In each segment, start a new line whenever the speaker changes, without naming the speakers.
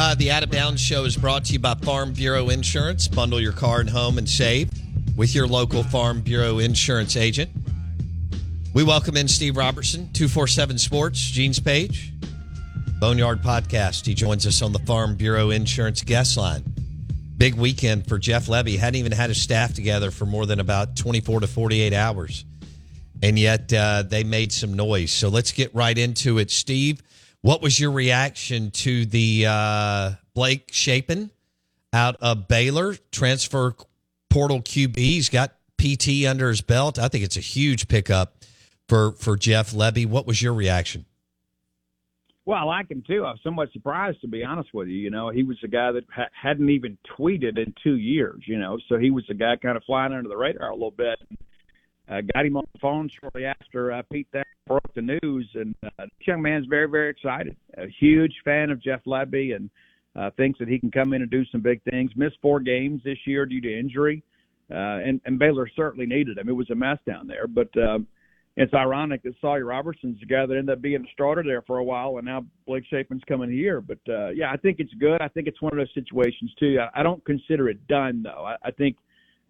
Uh, the Out of Bounds Show is brought to you by Farm Bureau Insurance. Bundle your car and home and save with your local Farm Bureau Insurance agent. We welcome in Steve Robertson, 247 Sports, Gene's Page, Boneyard Podcast. He joins us on the Farm Bureau Insurance guest line. Big weekend for Jeff Lebby. Hadn't even had his staff together for more than about 24 to 48 hours. And yet uh, they made some noise. So let's get right into it. Steve, what was your reaction to the uh, Blake Shapen out of Baylor transfer portal QB? He's got PT under his belt. I think it's a huge pickup for for Jeff Lebby. What was your reaction?
Well, I like him too. I was somewhat surprised, to be honest with you. You know, he was a guy that ha- hadn't even tweeted in two years. You know, so he was a guy kind of flying under the radar a little bit. Uh, got him on the phone shortly after uh, Pete broke the news, and uh, this young man's very, very excited. A huge fan of Jeff Lebby, and uh, thinks that he can come in and do some big things. Missed four games this year due to injury, uh, and and Baylor certainly needed him. It was a mess down there, but. Um, it's ironic that Sawyer Robertson's the guy that ended up being a starter there for a while, and now Blake Shapen's coming here. But uh, yeah, I think it's good. I think it's one of those situations too. I, I don't consider it done though. I, I think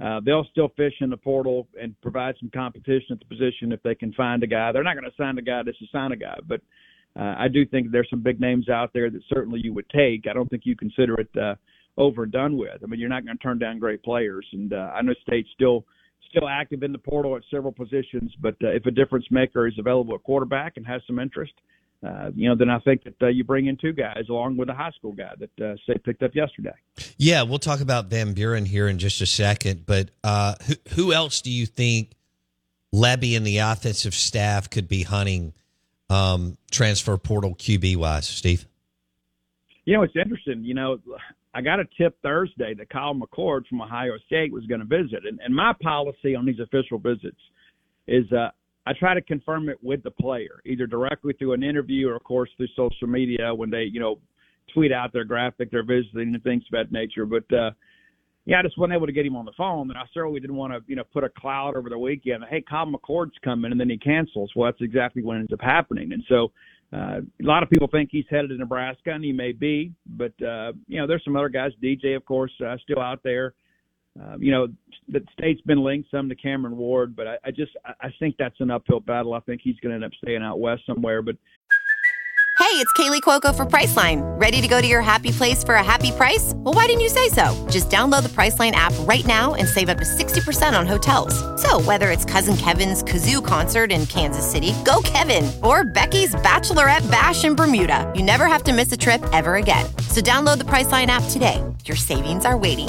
uh, they'll still fish in the portal and provide some competition at the position if they can find a guy. They're not going to sign a guy just to sign a guy, but uh, I do think there's some big names out there that certainly you would take. I don't think you consider it uh, over and done with. I mean, you're not going to turn down great players, and uh, I know State's still still active in the portal at several positions. But uh, if a difference maker is available at quarterback and has some interest, uh, you know, then I think that uh, you bring in two guys along with a high school guy that uh, picked up yesterday.
Yeah, we'll talk about Van Buren here in just a second. But uh, who, who else do you think Lebby and the offensive staff could be hunting um, transfer portal QB wise, Steve?
You know, it's interesting. You know, I got a tip Thursday that Kyle McCord from Ohio State was going to visit, and, and my policy on these official visits is uh, I try to confirm it with the player, either directly through an interview or, of course, through social media when they, you know, tweet out their graphic they're visiting and things of that nature. But uh, yeah, I just wasn't able to get him on the phone, and I certainly didn't want to, you know, put a cloud over the weekend. Hey, Kyle McCord's coming, and then he cancels. Well, that's exactly what ends up happening, and so. Uh, a lot of people think he's headed to Nebraska, and he may be, but uh, you know, there's some other guys. DJ, of course, uh, still out there. Uh, you know, the state's been linked some to Cameron Ward, but I, I just I think that's an uphill battle. I think he's going to end up staying out west somewhere. But
Hey, it's Kaley Cuoco for Priceline. Ready to go to your happy place for a happy price? Well, why didn't you say so? Just download the Priceline app right now and save up to 60% on hotels. So, whether it's Cousin Kevin's Kazoo concert in Kansas City, go Kevin, or Becky's Bachelorette Bash in Bermuda, you never have to miss a trip ever again. So, download the Priceline app today. Your savings are waiting.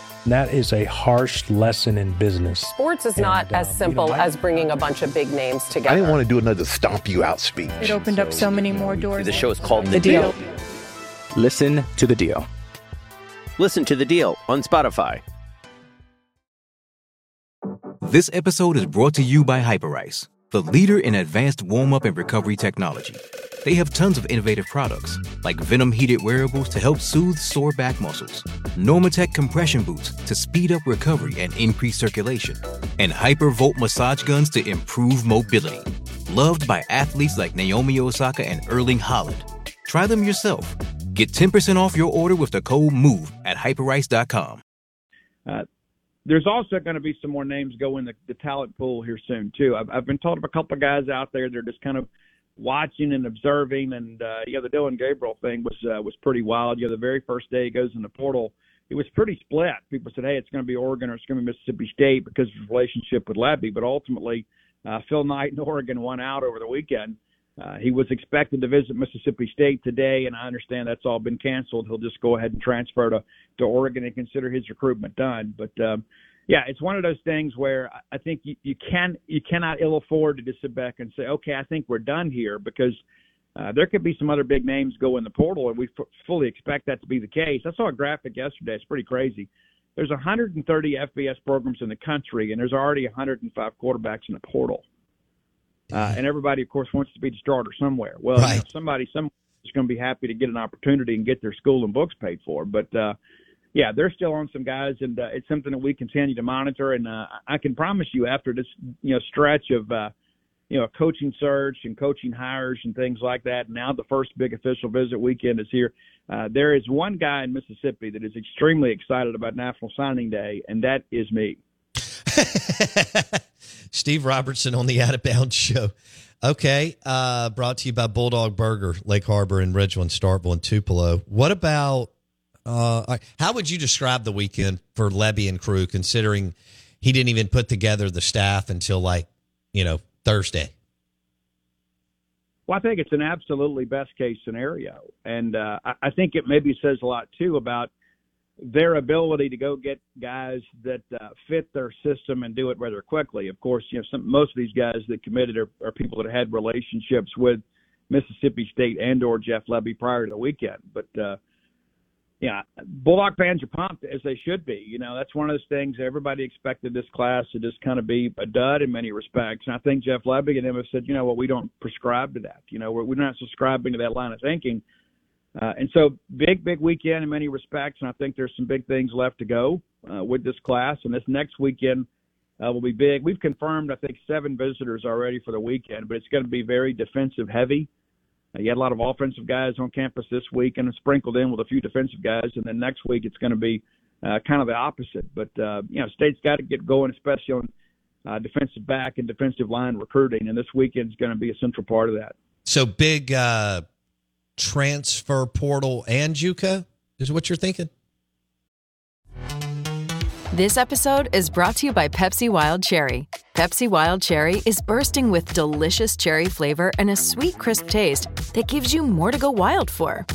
And that is a harsh lesson in business.
Sports is not
And,
as
um,
simple
you know, I-
as bringing a bunch of big names together.
I didn't want to do another stomp you out speech.
It opened up so many more doors.
The show is called
The Deal.
Listen to the deal.
Listen to the deal on Spotify.
This episode is brought to you by Hyperice, the leader in advanced warm up and recovery technology. They have tons of innovative products, like Venom heated wearables to help soothe sore back muscles, Normatec compression boots to speed up recovery and increase circulation, and Hypervolt massage guns to improve mobility. Loved by athletes like Naomi Osaka and Erling Haaland. Try them yourself. Get 10% off your order with the code MOVE at hyperice.com.
Uh, there's also going to be some more names go in the, the talent pool here soon too. I've, I've been told of a couple of guys out there. They're just kind of watching and observing. And uh, yeah, the Dillon Gabriel thing was uh, was pretty wild. You know, the very first day he goes in the portal, it was pretty split. People said, "Hey, it's going to be Oregon or it's going to be Mississippi State because of his relationship with Lebby." But ultimately, uh, Phil Knight and Oregon won out over the weekend. Uh, he was expected to visit Mississippi State today, and I understand that's all been canceled. He'll just go ahead and transfer to to Oregon and consider his recruitment done. But um, yeah, it's one of those things where I- think you, you can you cannot ill afford to just sit back and say, okay, I think we're done here because uh, there could be some other big names go in the portal, and we f- fully expect that to be the case. I saw a graphic yesterday; it's pretty crazy. There's 130 FBS programs in the country, and there's already 105 quarterbacks in the portal. Uh, and everybody, of course, wants to be the starter somewhere. Well, you know, somebody somewhere is going to be happy to get an opportunity and get their school and books paid for. But uh, yeah, they're still on some guys, and uh, it's something that we continue to monitor. And uh, I can promise you, after this, you know, stretch of uh, you know, coaching search and coaching hires and things like that. Now the first big official visit weekend is here. Uh, there is one guy in Mississippi that is extremely excited about National Signing Day, and that is me.
Steve Robertson on the Out of Bounds Show. Okay, uh, brought to you by Bulldog Burger, Lake Harbor, and Ridgeland, Starkville, and Tupelo. What about uh, how would you describe the weekend for Lebby and crew, considering he didn't even put together the staff until like you know Thursday?
Well, I think it's an absolutely best case scenario, and uh, I, think it maybe says a lot too about their ability to go get guys that uh, fit their system and do it rather quickly. Of course, you know some, most of these guys that committed are, are people that had relationships with Mississippi State and or Jeff Lebby prior to the weekend. But uh, yeah, Bulldog fans are pumped as they should be. You know, that's one of those things. Everybody expected this class to just kind of be a dud in many respects, and I think Jeff Lebby and him have said, you know what, we don't prescribe to that. You know, we're, we're not subscribing to that line of thinking. Uh, and so, big, big weekend in many respects, and I think there's some big things left to go uh, with this class. And this next weekend uh, will be big. We've confirmed, I think, seven visitors already for the weekend, but it's going to be very defensive heavy. Uh, you had a lot of offensive guys on campus this week, and sprinkled in with a few defensive guys. And then next week, it's going to be uh, kind of the opposite. But uh, you know, State's got to get going, especially on uh, defensive back and defensive line recruiting. And this weekend is going to be a central part of that.
So big uh, transfer portal and JUCO is what you're thinking.
This episode is brought to you by Pepsi Wild Cherry. Pepsi Wild Cherry is bursting with delicious cherry flavor and a sweet, crisp taste that gives you more to go wild for.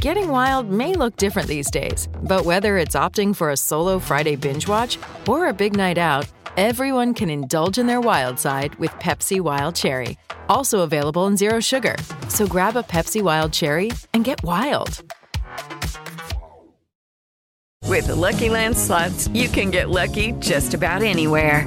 Getting wild may look different these days, but whether it's opting for a solo Friday binge watch or a big night out, everyone can indulge in their wild side with Pepsi Wild Cherry. Also available in Zero Sugar. So grab a Pepsi Wild Cherry and get wild.
With the Lucky Land slots, you can get lucky just about anywhere.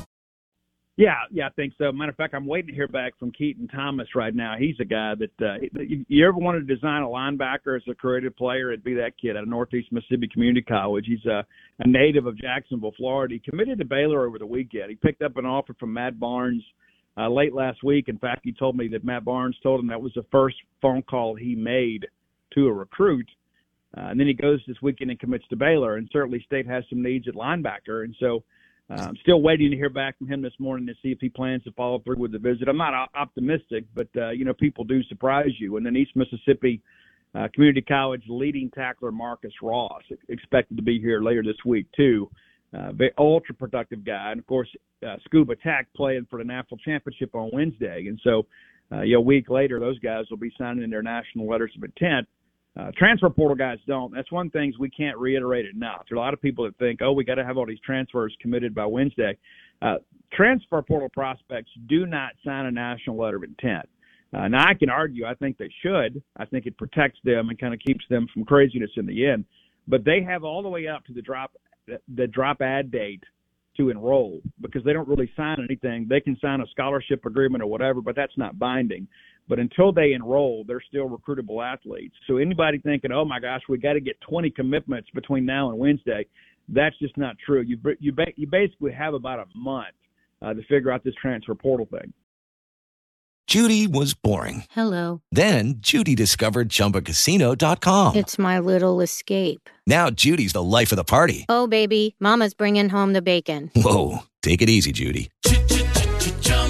Yeah, yeah, I think so. Matter of fact, I'm waiting to hear back from Keaton Thomas right now. He's a guy that uh, you, you ever wanted to design a linebacker as a creative player, it'd be that kid out of Northeast Mississippi Community College. He's a, a native of Jacksonville, Florida. He committed to Baylor over the weekend. He picked up an offer from Matt Barnes uh, late last week. In fact, he told me that Matt Barnes told him that was the first phone call he made to a recruit. Uh, and then he goes this weekend and commits to Baylor. And certainly State has some needs at linebacker. And so I'm still waiting to hear back from him this morning to see if he plans to follow through with the visit. I'm not optimistic, but uh, you know people do surprise you. And then East Mississippi uh, Community College leading tackler Marcus Ross expected to be here later this week too. Uh, very ultra productive guy, and of course uh, Scuba Tack playing for the national championship on Wednesday. And so, uh, you know, a week later, those guys will be signing their national letters of intent. Uh, transfer portal guys don't. That's one thing we can't reiterate enough. There are a lot of people that think, oh, we got to have all these transfers committed by Wednesday. Uh, transfer portal prospects do not sign a national letter of intent. Uh, now I can argue I think they should. I think it protects them and kind of keeps them from craziness in the end. But they have all the way up to the drop the drop ad date to enroll because they don't really sign anything. They can sign a scholarship agreement or whatever, but that's not binding. But until they enroll, they're still recruitable athletes. So anybody thinking, "Oh my gosh, we got to get 20 commitments between now and Wednesday," that's just not true. You you you basically have about a month uh, to figure out this transfer portal thing.
Judy was boring.
Hello.
Then Judy discovered ChumbaCasino.com.
It's my little escape.
Now Judy's the life of the party.
Oh baby, Mama's bringing home the bacon.
Whoa, take it easy, Judy.